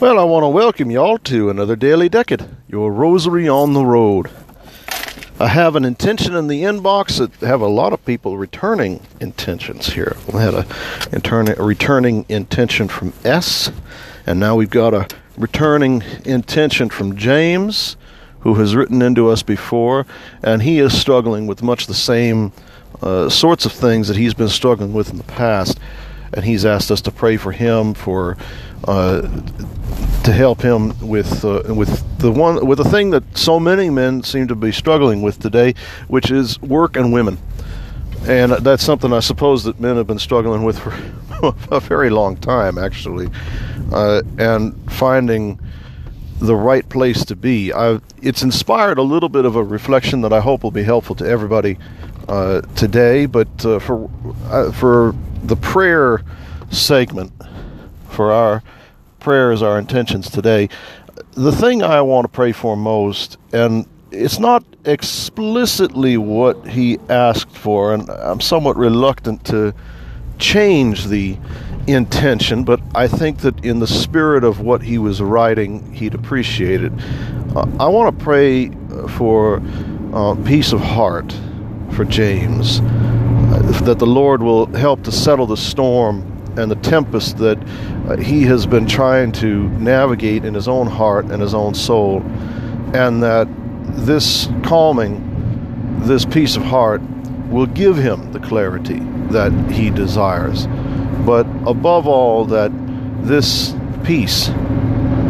Well, I want to welcome y'all to another Daily Decade, your rosary on the road. I have an intention in the inbox that have a lot of people returning intentions here. We had a, a returning intention from S, and now we've got a returning intention from James, who has written into us before, and he is struggling with much the same uh, sorts of things that he's been struggling with in the past. And he's asked us to pray for him for uh, to help him with uh, with the one with the thing that so many men seem to be struggling with today, which is work and women. And that's something I suppose that men have been struggling with for a very long time, actually, uh, and finding the right place to be. I, it's inspired a little bit of a reflection that I hope will be helpful to everybody uh, today. But uh, for uh, for the prayer segment, for our prayers, our intentions today, the thing I want to pray for most, and it's not explicitly what he asked for, and I'm somewhat reluctant to change the intention, but I think that in the spirit of what he was writing, he'd appreciate it. Uh, I want to pray for uh, peace of heart for James, uh, that the Lord will help to settle the storm and the tempest that uh, he has been trying to navigate in his own heart and his own soul, and that this calming, this peace of heart, will give him the clarity that he desires. But above all, that this peace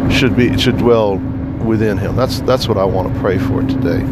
should be should dwell within him. That's that's what I want to pray for today.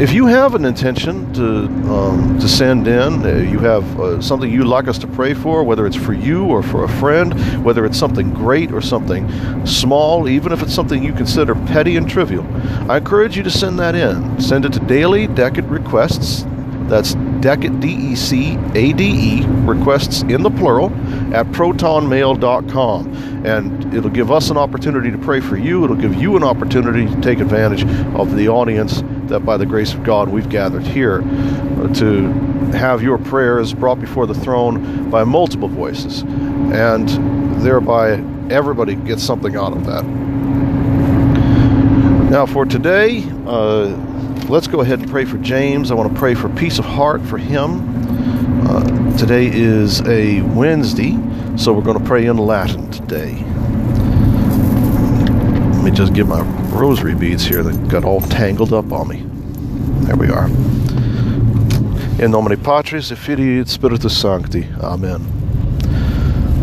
If you have an intention to um, to send in, uh, you have uh, something you'd like us to pray for, whether it's for you or for a friend, whether it's something great or something small, even if it's something you consider petty and trivial, I encourage you to send that in. Send it to Daily Decade Requests. That's Decade, D-E-C-A-D-E, requests in the plural, at protonmail.com. And it'll give us an opportunity to pray for you. It'll give you an opportunity to take advantage of the audience that by the grace of God we've gathered here uh, to have your prayers brought before the throne by multiple voices. And thereby everybody gets something out of that. Now, for today, uh, let's go ahead and pray for James. I want to pray for peace of heart for him. Uh, today is a Wednesday, so we're going to pray in Latin today. Me just get my rosary beads here that got all tangled up on me. There we are. In nomine Patris et Filii et Spiritus Sancti. Amen.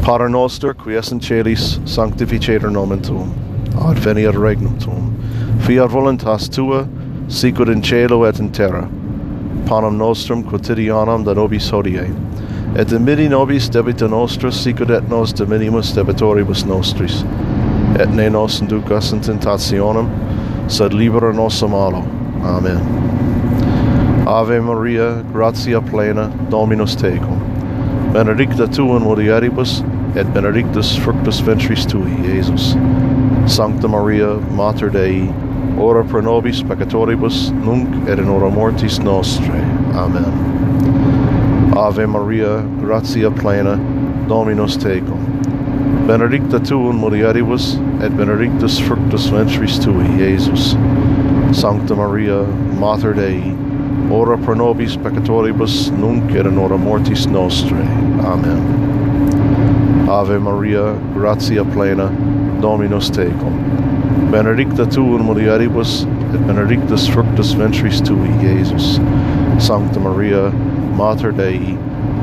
Pater noster, qui es in celis, sanctificetur nomen tuum. Adveniat regnum tuum. Fiat voluntas tua, sicut in cielo et in terra. Panem nostrum quotidianum da nobis hodie. Et dimini nobis debita nostra, sicut et nos diminimus debitoribus nostris. et ne nos inducas in tentationem, sed libera nos a malo. Amen. Ave Maria, gratia plena, Dominus tecum. Benedicta tu in mulieribus, et benedictus fructus ventris tui, Iesus. Sancta Maria, Mater Dei, ora pro nobis peccatoribus, nunc et in hora mortis nostre. Amen. Ave Maria, gratia plena, Dominus tecum Benedicta tu in mulieribus, et benedictus fructus ventris tui, Iesus. Sancta Maria, Mater Dei, ora pro nobis peccatoribus, nunc et in hora mortis nostrae. Amen. Ave Maria, gratia plena, Dominus tecum. Benedicta tu in mulieribus, et benedictus fructus ventris tui, Iesus. Sancta Maria, Mater Dei,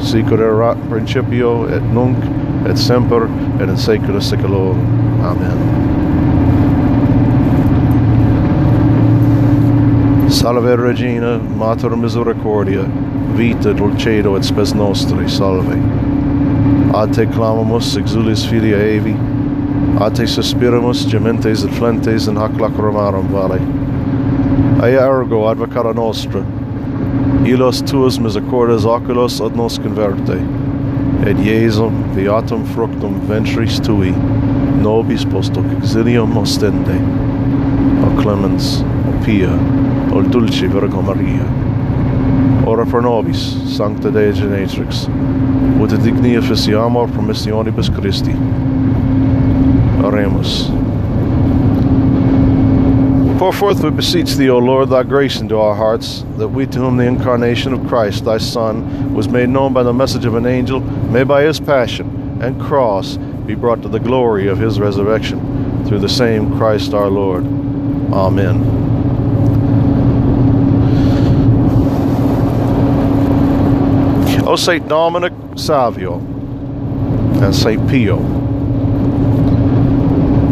sicut erat principio et nunc et semper et in saecula saeculorum. Amen. Salve Regina, Mater Misericordia, vita dulcedo et spes nostri, salve. Ad te clamamus, exulis filia Evi, ad te suspiramus, gementes et flentes in hac lacrimarum vale. Ea ergo advocata nostra, Ilos tuos misericordes oculos ad nos converte, et Iesum viatum fructum ventris tui, nobis post hoc exilium ostende, o clemens, o pia, o dulce Virgo Maria, ora pro nobis, sancta Dei Genetrix, ut digni officiamur promissionibus Christi. Oremus. Pour forth, we beseech thee, O Lord, thy grace into our hearts, that we to whom the incarnation of Christ, thy Son, was made known by the message of an angel, may by his passion and cross be brought to the glory of his resurrection, through the same Christ our Lord. Amen. O Saint Dominic Savio and Saint Pio,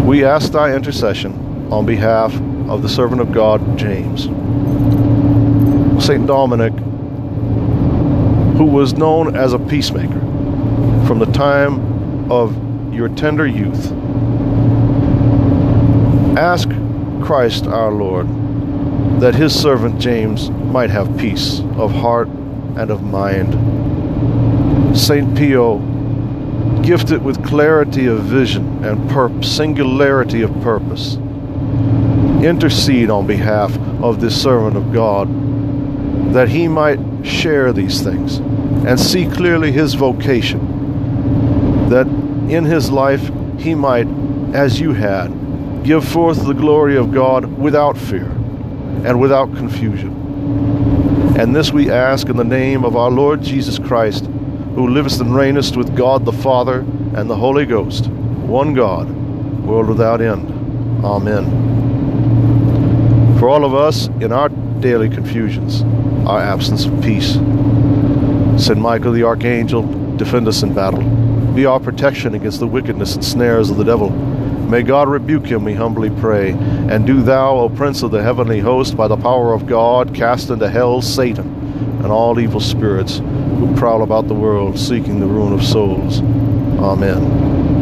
we ask thy intercession on behalf of the servant of God, James. Saint Dominic, who was known as a peacemaker from the time of your tender youth, ask Christ our Lord that his servant James might have peace of heart and of mind. Saint Pio, gifted with clarity of vision and singularity of purpose, intercede on behalf of this servant of God that he might share these things and see clearly his vocation, that in his life he might, as you had, give forth the glory of God without fear and without confusion. And this we ask in the name of our Lord Jesus Christ, who livest and reignest with God the Father and the Holy Ghost, one God, world without end. Amen. For all of us, in our daily confusions, our absence of peace, Saint Michael the Archangel, defend us in battle. Be our protection against the wickedness and snares of the devil. May God rebuke him, we humbly pray. And do thou, O Prince of the heavenly host, by the power of God, cast into hell Satan and all evil spirits who prowl about the world seeking the ruin of souls. Amen.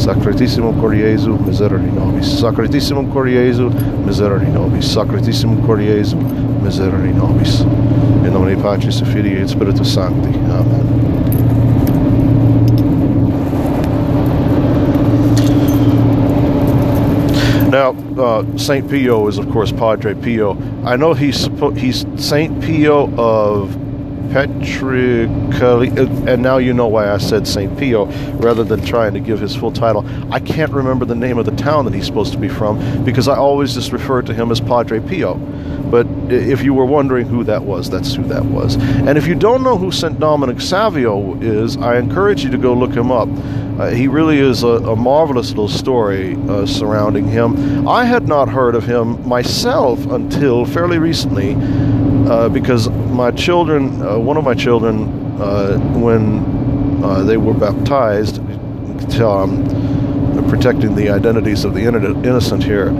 Sacratissimum Cor Jesu, miserere nobis. Sacratissimum Cor Jesu, miserere nobis. Sacratissimum Cor Jesu, miserere nobis. In nomine Patris et Filii et Spiritus Sancti. Amen. Now, uh, Saint Pio is, of course, Padre Pio. I know he's he's Saint Pio of Petricali, and now you know why I said St. Pio rather than trying to give his full title. I can't remember the name of the town that he's supposed to be from because I always just refer to him as Padre Pio. But if you were wondering who that was, that's who that was. And if you don't know who St. Dominic Savio is, I encourage you to go look him up. Uh, he really is a, a marvelous little story uh, surrounding him. I had not heard of him myself until fairly recently uh, because my children, uh, one of my children, uh, when uh, they were baptized, tell I'm protecting the identities of the innocent here,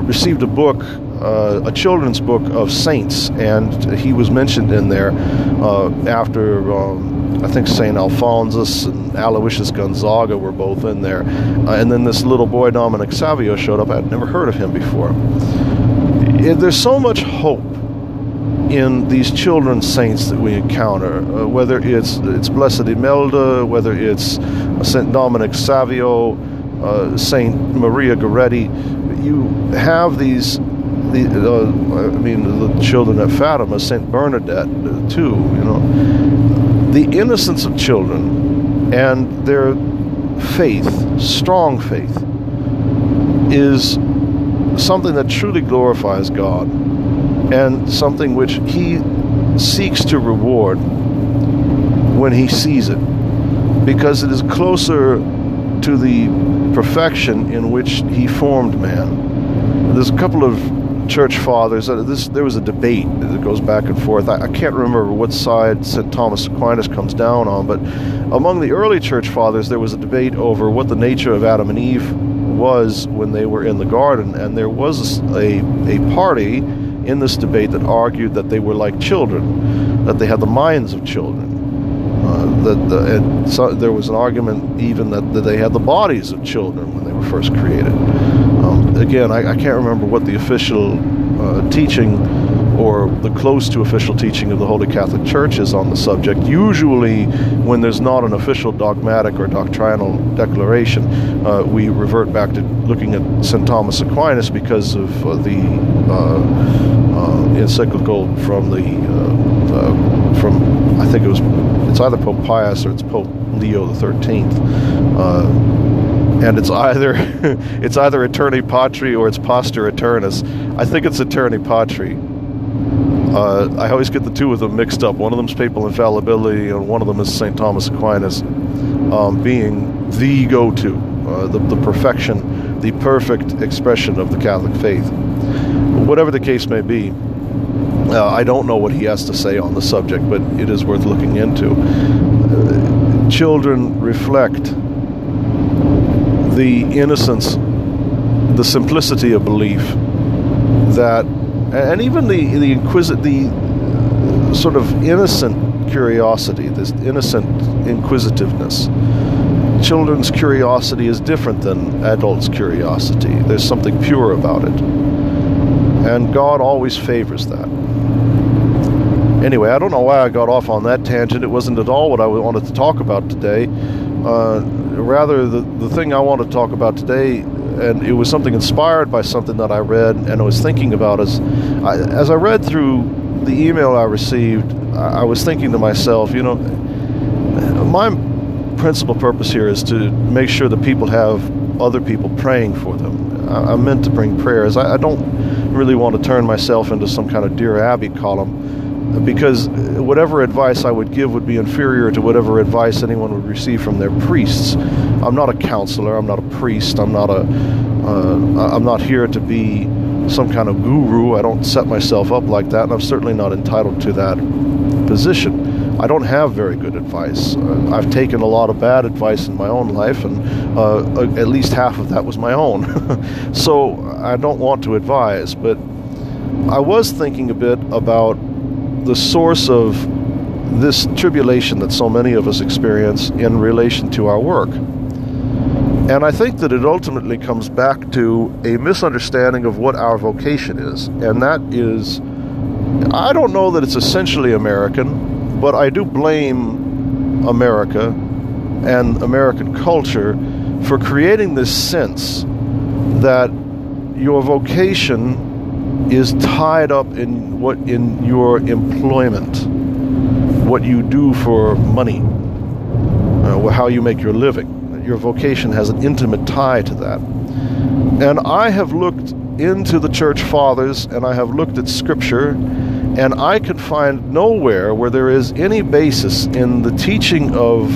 received a book uh, a children's book of saints, and he was mentioned in there uh, after um, I think Saint Alphonsus and Aloysius Gonzaga were both in there, uh, and then this little boy Dominic Savio showed up. I'd never heard of him before. There's so much hope in these children saints that we encounter, uh, whether it's it's Blessed Imelda, whether it's Saint Dominic Savio, uh, Saint Maria Goretti. You have these the, uh, I mean, the children at Fatima, Saint Bernadette, uh, too. You know, the innocence of children and their faith, strong faith, is something that truly glorifies God, and something which He seeks to reward when He sees it, because it is closer to the perfection in which He formed man. There's a couple of church fathers. Uh, this there was a debate that goes back and forth. I, I, can't remember what side St. Thomas Aquinas comes down on, but among the early church fathers, there was a debate over what the nature of Adam and Eve was when they were in the garden, and there was a a party in this debate that argued that they were like children, that they had the minds of children. Uh, that the, so there was an argument even that, that they had the bodies of children when they were first created. Um, again, I, I, can't remember what the official uh, teaching or the close to official teaching of the Holy Catholic Church is on the subject. Usually, when there's not an official dogmatic or doctrinal declaration, uh, we revert back to looking at St. Thomas Aquinas because of uh, the uh, uh, encyclical from the uh, from I think it was it's either Pope Pius or it's Pope Leo the Thirteenth and it's either it's either Aeterni Patri or it's Pastor Aeternus. I think it's Aeterni Patri. Uh, I always get the two of them mixed up. One of them's papal infallibility, and one of them is St. Thomas Aquinas, um, being the go-to, uh, the, the perfection, the perfect expression of the Catholic faith. Whatever the case may be, uh, I don't know what he has to say on the subject, but it is worth looking into. Uh, children reflect the innocence, the simplicity of belief that, and even the the inquisit the sort of innocent curiosity, this innocent inquisitiveness. Children's curiosity is different than adults' curiosity. There's something pure about it. And God always favors that. Anyway, I don't know why I got off on that tangent. It wasn't at all what I wanted to talk about today. Uh, rather, the, the thing I want to talk about today, and it was something inspired by something that I read and I was thinking about, is I, as I read through the email I received, I, I was thinking to myself, you know, my principal purpose here is to make sure that people have other people praying for them. I, am meant to bring prayers. I, I, don't really want to turn myself into some kind of Dear Abby column because whatever advice I would give would be inferior to whatever advice anyone would receive from their priests. I'm not a counselor. I'm not a priest. I'm not a. am uh, not here to be some kind of guru. I don't set myself up like that, and I'm certainly not entitled to that position. I don't have very good advice. Uh, I've taken a lot of bad advice in my own life, and uh, at least half of that was my own. so I don't want to advise, but I was thinking a bit about the source of this tribulation that so many of us experience in relation to our work. And I think that it ultimately comes back to a misunderstanding of what our vocation is. And that is, I don't know that it's essentially American, but I do blame America and American culture for creating this sense that your vocation is tied up in what in your employment what you do for money, uh, how you make your living. Your vocation has an intimate tie to that. And I have looked into the church fathers and I have looked at scripture and I can find nowhere where there is any basis in the teaching of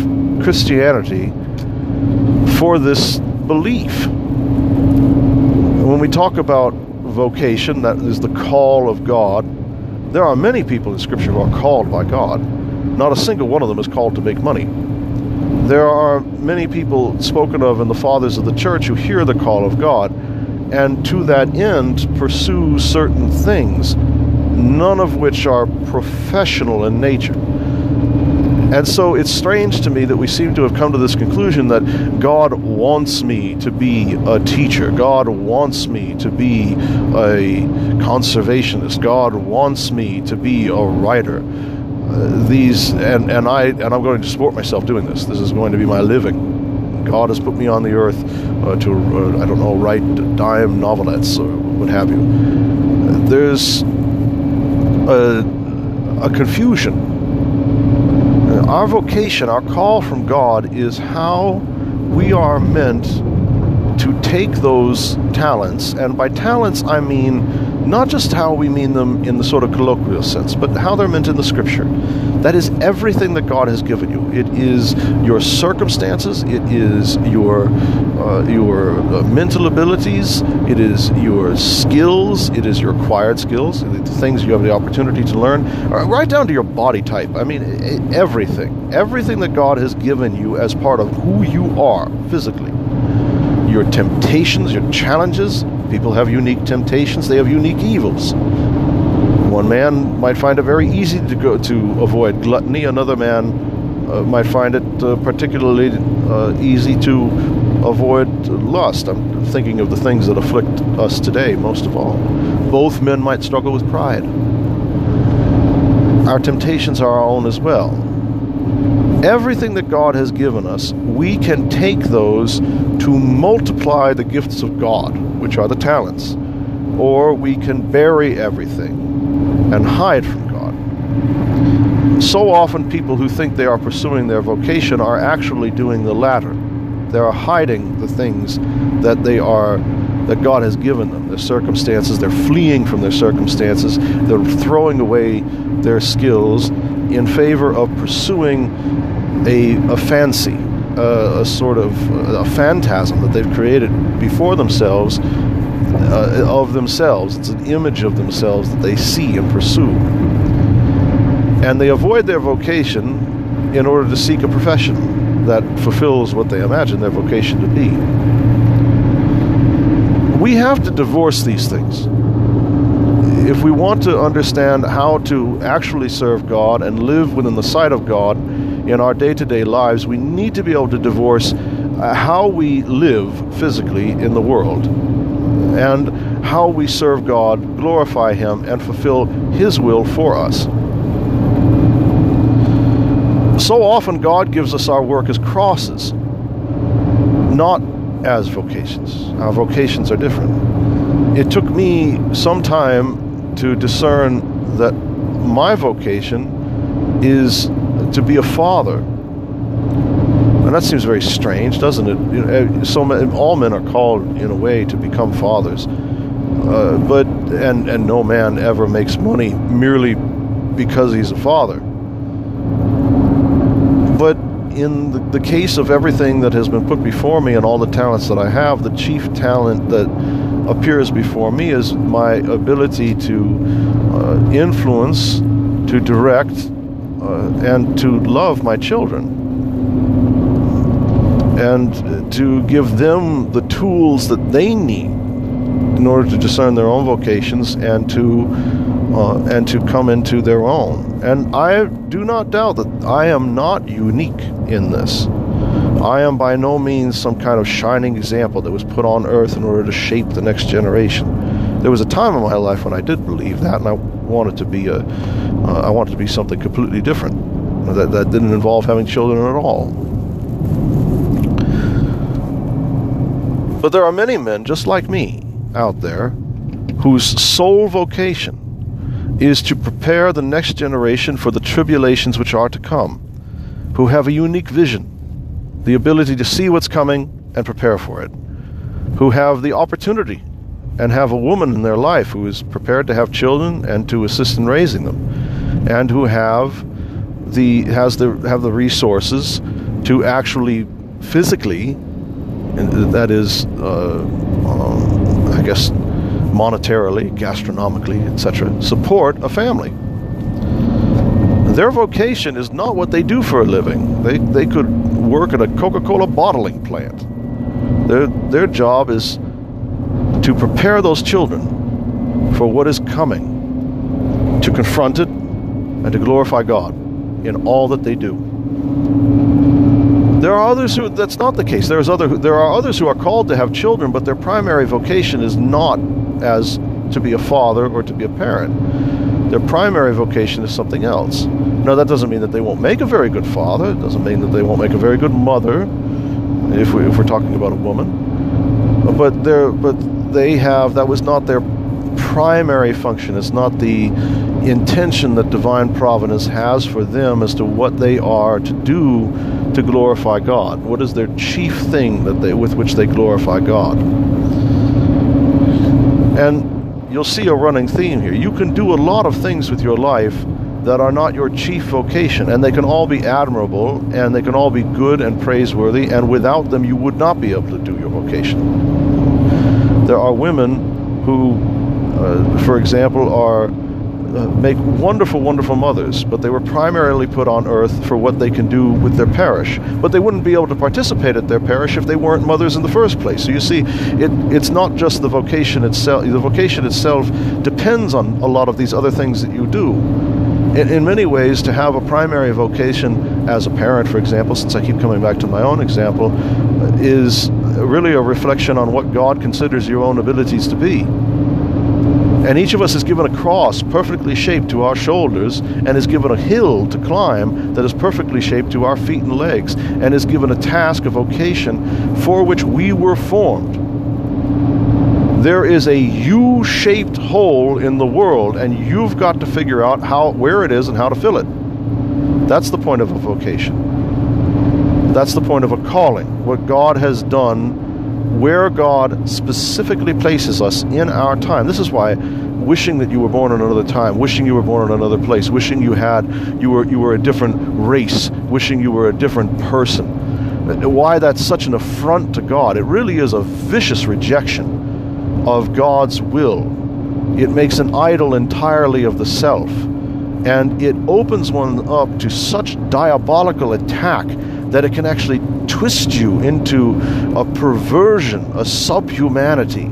Christianity for this belief. When we talk about vocation, that is the call of God, there are many people in Scripture who are called by God. Not a single one of them is called to make money. There are many people spoken of in the fathers of the church who hear the call of God and to that end pursue certain things, none of which are professional in nature. And so it's strange to me that we seem to have come to this conclusion that God wants me to be a teacher. God wants me to be a conservationist. God wants me to be a writer. Uh, these and, and I and I'm going to support myself doing this. This is going to be my living. God has put me on the earth uh, to uh, I don't know write dime novelettes or what have you. There's a, a confusion our vocation, our call from God is how we are meant to take those talents, and by talents I mean not just how we mean them in the sort of colloquial sense, but how they're meant in the scripture. That is everything that God has given you. It is your circumstances, it is your uh, your uh, mental abilities, it is your skills, it is your acquired skills, the things you have the opportunity to learn, right down to your body type. I mean, everything, everything that God has given you as part of who you are physically your temptations, your challenges. People have unique temptations, they have unique evils. One man might find it very easy to go to avoid gluttony. Another man uh, might find it uh, particularly uh, easy to avoid lust. I'm thinking of the things that afflict us today most of all. Both men might struggle with pride. Our temptations are our own as well everything that God has given us, we can take those to multiply the gifts of God, which are the talents, or we can bury everything and hide from God. So often, people who think they are pursuing their vocation are actually doing the latter. They are hiding the things that they are that God has given them, their circumstances. They're fleeing from their circumstances. They're throwing away their skills in favor of pursuing a, a fancy, uh, a sort of a phantasm that they've created before themselves uh, of themselves. It's an image of themselves that they see and pursue. And they avoid their vocation in order to seek a profession that fulfills what they imagine their vocation to be. We have to divorce these things if we want to understand how to actually serve God and live within the sight of God in our day to day lives, we need to be able to divorce uh, how we live physically in the world and how we serve God, glorify Him, and fulfill His will for us. So often, God gives us our work as crosses, not as vocations. Our vocations are different. It took me some time to discern that my vocation is to be a father. And that seems very strange, doesn't it? You know, eh, so all men are called in a way to become fathers, uh, but and and no man ever makes money merely because he's a father. But in the, the case of everything that has been put before me and all the talents that I have, the chief talent that appears before me is my ability to uh, influence, to direct, uh, and to love my children. And to give them the tools that they need in order to discern their own vocations and to uh, and to come into their own. And I do not doubt that I am not unique in this. I am by no means some kind of shining example that was put on earth in order to shape the next generation. There was a time in my life when I did believe that, and I wanted to be a, uh, I wanted to be something completely different that that didn't involve having children at all. But there are many men just like me out there whose sole vocation is to prepare the next generation for the tribulations which are to come, who have a unique vision, the ability to see what's coming and prepare for it, who have the opportunity and have a woman in their life who is prepared to have children and to assist in raising them, and who have the has the have the resources to actually physically, and that is, uh, um, I guess, monetarily, gastronomically, etc., support a family. Their vocation is not what they do for a living. They, they could work at a Coca Cola bottling plant. Their, their job is to prepare those children for what is coming, to confront it, and to glorify God in all that they do. There are others who that's not the case. There's other there are others who are called to have children, but their primary vocation is not as to be a father or to be a parent. Their primary vocation is something else. Now that doesn't mean that they won't make a very good father. It doesn't mean that they won't make a very good mother, if, we, if we're talking about a woman. But they but they have that was not their primary function. It's not the intention that divine providence has for them as to what they are to do to glorify God. What is their chief thing that they with which they glorify God? And you'll see a running theme here. You can do a lot of things with your life that are not your chief vocation, and they can all be admirable, and they can all be good and praiseworthy, and without them you would not be able to do your vocation. There are women who for example, are uh, make wonderful, wonderful mothers, but they were primarily put on earth for what they can do with their parish. But they wouldn't be able to participate at their parish if they weren't mothers in the first place. So you see, it, it's not just the vocation itself. The vocation itself depends on a lot of these other things that you do. In, in many ways, to have a primary vocation as a parent, for example, since I keep coming back to my own example, is really a reflection on what God considers your own abilities to be. And each of us is given a cross perfectly shaped to our shoulders and is given a hill to climb that is perfectly shaped to our feet and legs and is given a task, a vocation for which we were formed. There is a U-shaped hole in the world and you've got to figure out how where it is and how to fill it. That's the point of a vocation. That's the point of a calling. What God has done where God specifically places us in our time. This is why wishing that you were born in another time, wishing you were born in another place, wishing you had you were you were a different race, wishing you were a different person. Why that's such an affront to God. It really is a vicious rejection of God's will. It makes an idol entirely of the self. And it opens one up to such diabolical attack that it can actually twist you into a perversion, a subhumanity.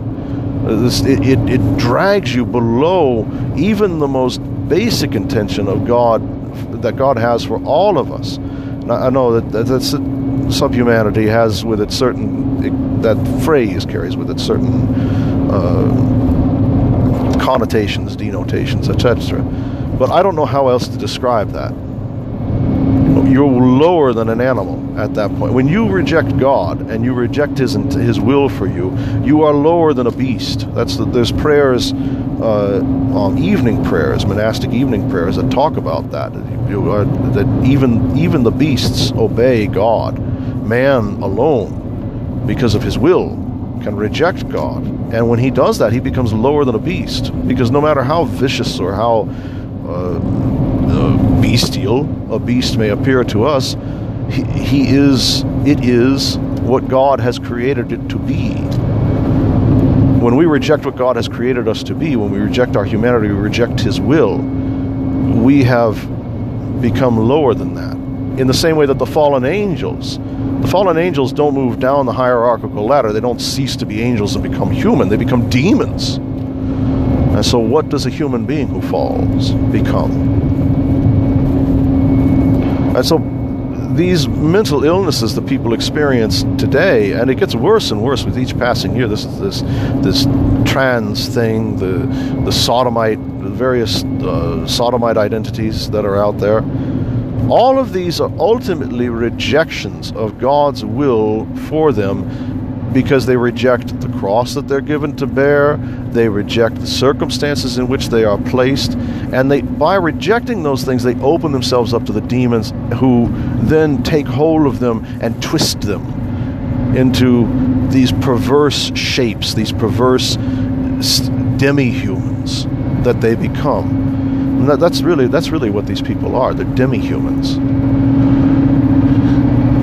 It, it, it drags you below even the most basic intention of God that God has for all of us. I know that, that that's subhumanity has with it certain it, that phrase carries with it certain uh, connotations, denotations, etc. But I don't know how else to describe that you're lower than an animal at that point. When you reject God and you reject His His will for you, you are lower than a beast. That's the, there's prayers, uh, um, evening prayers, monastic evening prayers that talk about that. Are, that even even the beasts obey God. Man alone, because of his will, can reject God, and when he does that, he becomes lower than a beast. Because no matter how vicious or how uh, bestial a beast may appear to us, he, he is, it is what God has created it to be. When we reject what God has created us to be, when we reject our humanity, we reject His will, we have become lower than that. In the same way that the fallen angels, the fallen angels don't move down the hierarchical ladder. They don't cease to be angels and become human. They become demons. And so, what does a human being who falls become? And so these mental illnesses that people experience today, and it gets worse and worse with each passing year. This is this this trans thing, the the sodomite, the various uh, sodomite identities that are out there. All of these are ultimately rejections of God's will for them because they reject the cross that they're given to bear, they reject the circumstances in which they are placed, and they by rejecting those things they open themselves up to the demons who then take hold of them and twist them into these perverse shapes, these perverse demi-humans that they become. That, that's really that's really what these people are. They're demi-humans.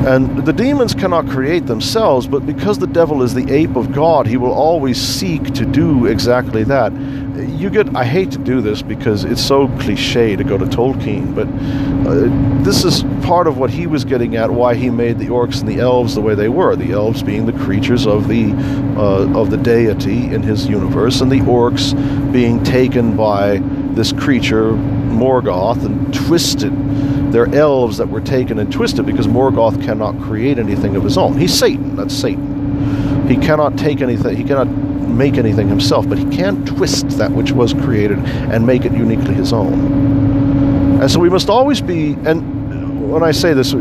And the demons cannot create themselves, but because the devil is the ape of God, he will always seek to do exactly that. You get, I hate to do this because it's so cliche to go to Tolkien, but uh, this is part of what he was getting at why he made the orcs and the elves the way they were. The elves being the creatures of the, uh, of the deity in his universe, and the orcs being taken by this creature, Morgoth, and twisted they're elves that were taken and twisted because Morgoth cannot create anything of his own. He's Satan. That's Satan. He cannot take anything. He cannot make anything himself, but he can twist that which was created and make it uniquely his own. And so we must always be. And when I say this,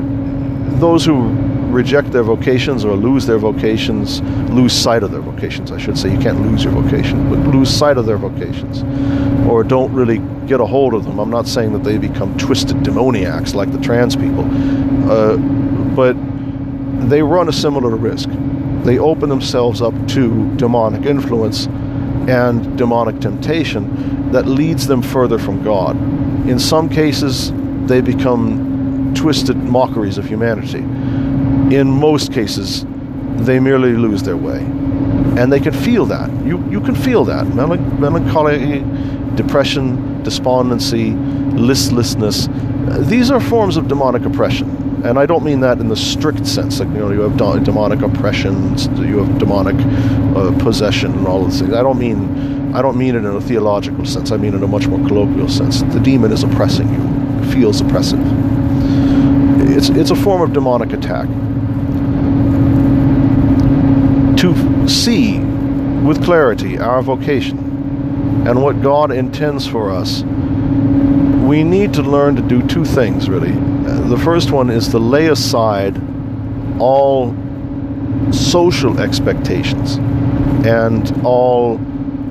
those who reject their vocations or lose their vocations, lose sight of their vocations, I should say. You can't lose your vocation, but lose sight of their vocations or don't really get a hold of them. I'm not saying that they become twisted demoniacs like the trans people, uh, but they run a similar risk. They open themselves up to demonic influence and demonic temptation that leads them further from God. In some cases, they become twisted mockeries of humanity. In most cases, they merely lose their way. And they can feel that. You, you can feel that. Melancholy, depression, despondency, listlessness. These are forms of demonic oppression. And I don't mean that in the strict sense. Like, you know, you have demonic oppression, you have demonic uh, possession, and all those things. I don't mean, I don't mean it in a theological sense. I mean in a much more colloquial sense. The demon is oppressing you, it feels oppressive. It's, it's a form of demonic attack. To see with clarity our vocation and what God intends for us, we need to learn to do two things, really. The first one is to lay aside all social expectations and all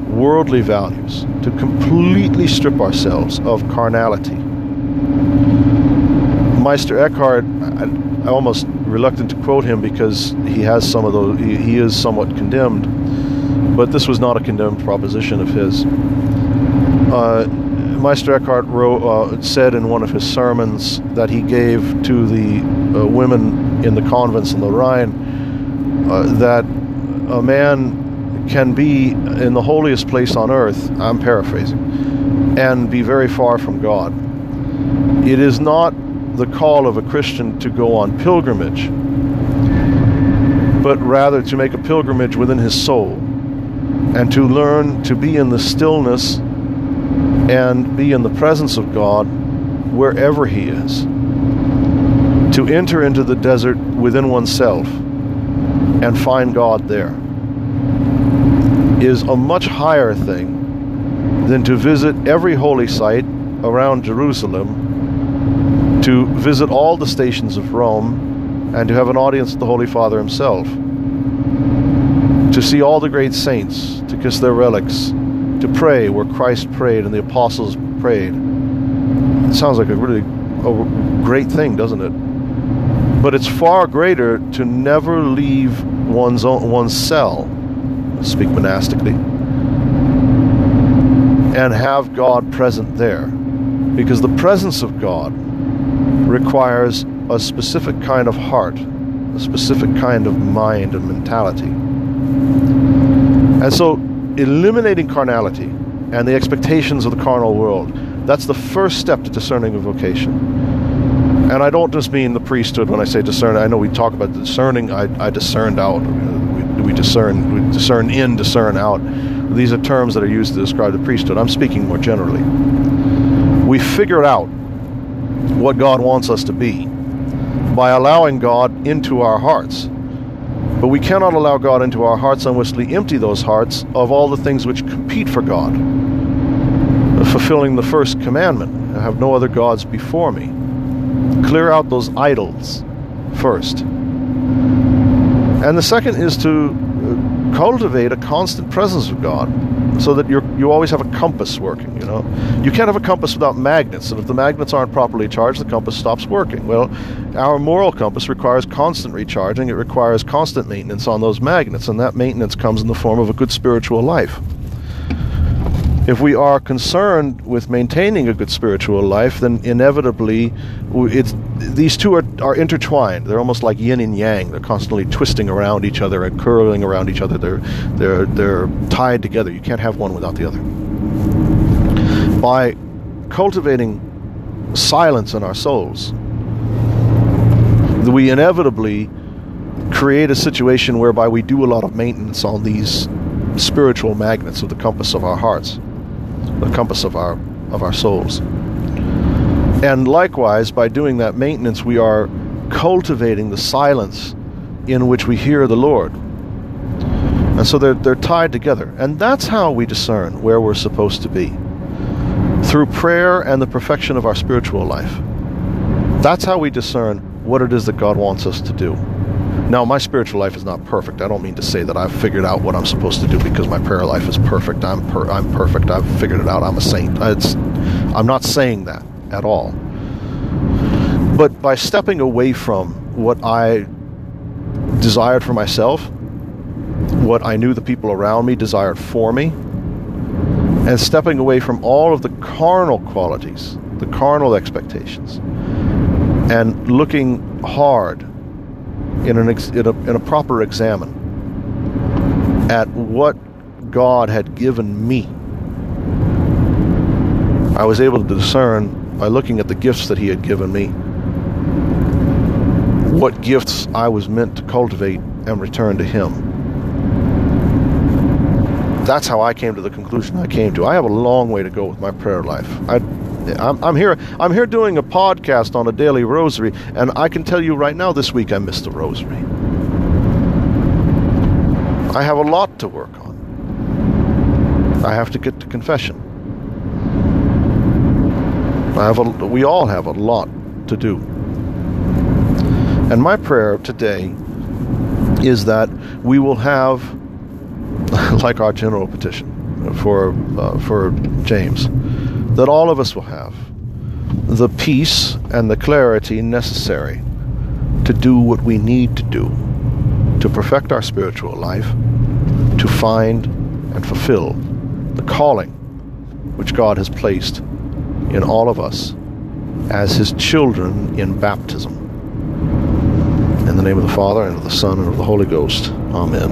worldly values, to completely strip ourselves of carnality. Meister Eckhart, I, I almost reluctant to quote him because he has some of those, he, he is somewhat condemned but this was not a condemned proposition of his. Uh, Meister Eckhart wrote, uh, said in one of his sermons that he gave to the uh, women in the convents in the Rhine uh, that a man can be in the holiest place on earth, I'm paraphrasing, and be very far from God. It is not the call of a Christian to go on pilgrimage, but rather to make a pilgrimage within his soul and to learn to be in the stillness and be in the presence of God wherever He is. To enter into the desert within oneself and find God there is a much higher thing than to visit every holy site around Jerusalem, to visit all the stations of Rome, and to have an audience with the Holy Father himself to see all the great saints, to kiss their relics, to pray where Christ prayed and the apostles prayed. It sounds like a really a great thing, doesn't it? But it's far greater to never leave one's own, one's cell, speak monastically, and have God present there. Because the presence of God requires a specific kind of heart, a specific kind of mind and mentality. And so, eliminating carnality and the expectations of the carnal world, that's the first step to discerning a vocation. And I don't just mean the priesthood when I say discern. I know we talk about discerning. I, I discerned out. We, we discern. We discern in, discern out. These are terms that are used to describe the priesthood. I'm speaking more generally. We figure out what God wants us to be by allowing God into our hearts but we cannot allow God into our hearts unless we empty those hearts of all the things which compete for God. Fulfilling the first commandment I have no other gods before me. Clear out those idols first. And the second is to uh, cultivate a constant presence of God so that you you always have a compass working, you know. You can't have a compass without magnets, and if the magnets aren't properly charged, the compass stops working. Well, our moral compass requires constant recharging. It requires constant maintenance on those magnets, and that maintenance comes in the form of a good spiritual life if we are concerned with maintaining a good spiritual life, then inevitably it's, these two are, are intertwined. They're almost like yin and yang. They're constantly twisting around each other and curling around each other. They're, they're, they're tied together. You can't have one without the other. By cultivating silence in our souls, we inevitably create a situation whereby we do a lot of maintenance on these spiritual magnets of the compass of our hearts the compass of our of our souls. And likewise, by doing that maintenance, we are cultivating the silence in which we hear the Lord. And so they're, they're tied together. And that's how we discern where we're supposed to be through prayer and the perfection of our spiritual life. That's how we discern what it is that God wants us to do. Now, my spiritual life is not perfect. I don't mean to say that I've figured out what I'm supposed to do because my prayer life is perfect. I'm per- I'm perfect. I've figured it out. I'm a saint. It's, I'm not saying that at all. But by stepping away from what I desired for myself, what I knew the people around me desired for me, and stepping away from all of the carnal qualities, the carnal expectations, and looking hard in, an ex- in, a, in a proper examine at what God had given me, I was able to discern by looking at the gifts that He had given me what gifts I was meant to cultivate and return to Him. That's how I came to the conclusion I came to. I have a long way to go with my prayer life. I I'm, I'm, here. I'm here doing a podcast on a daily rosary, and I can tell you right now, this week I missed the rosary. I have a lot to work on. I have to get to confession. I have a, we all have a lot to do. And my prayer today is that we will have, like our general petition for uh, for James that all of us will have the peace and the clarity necessary to do what we need to do to perfect our spiritual life, to find and fulfill the calling which God has placed in all of us as His children in baptism. In the name of the Father, and of the Son, and of the Holy Ghost. Amen.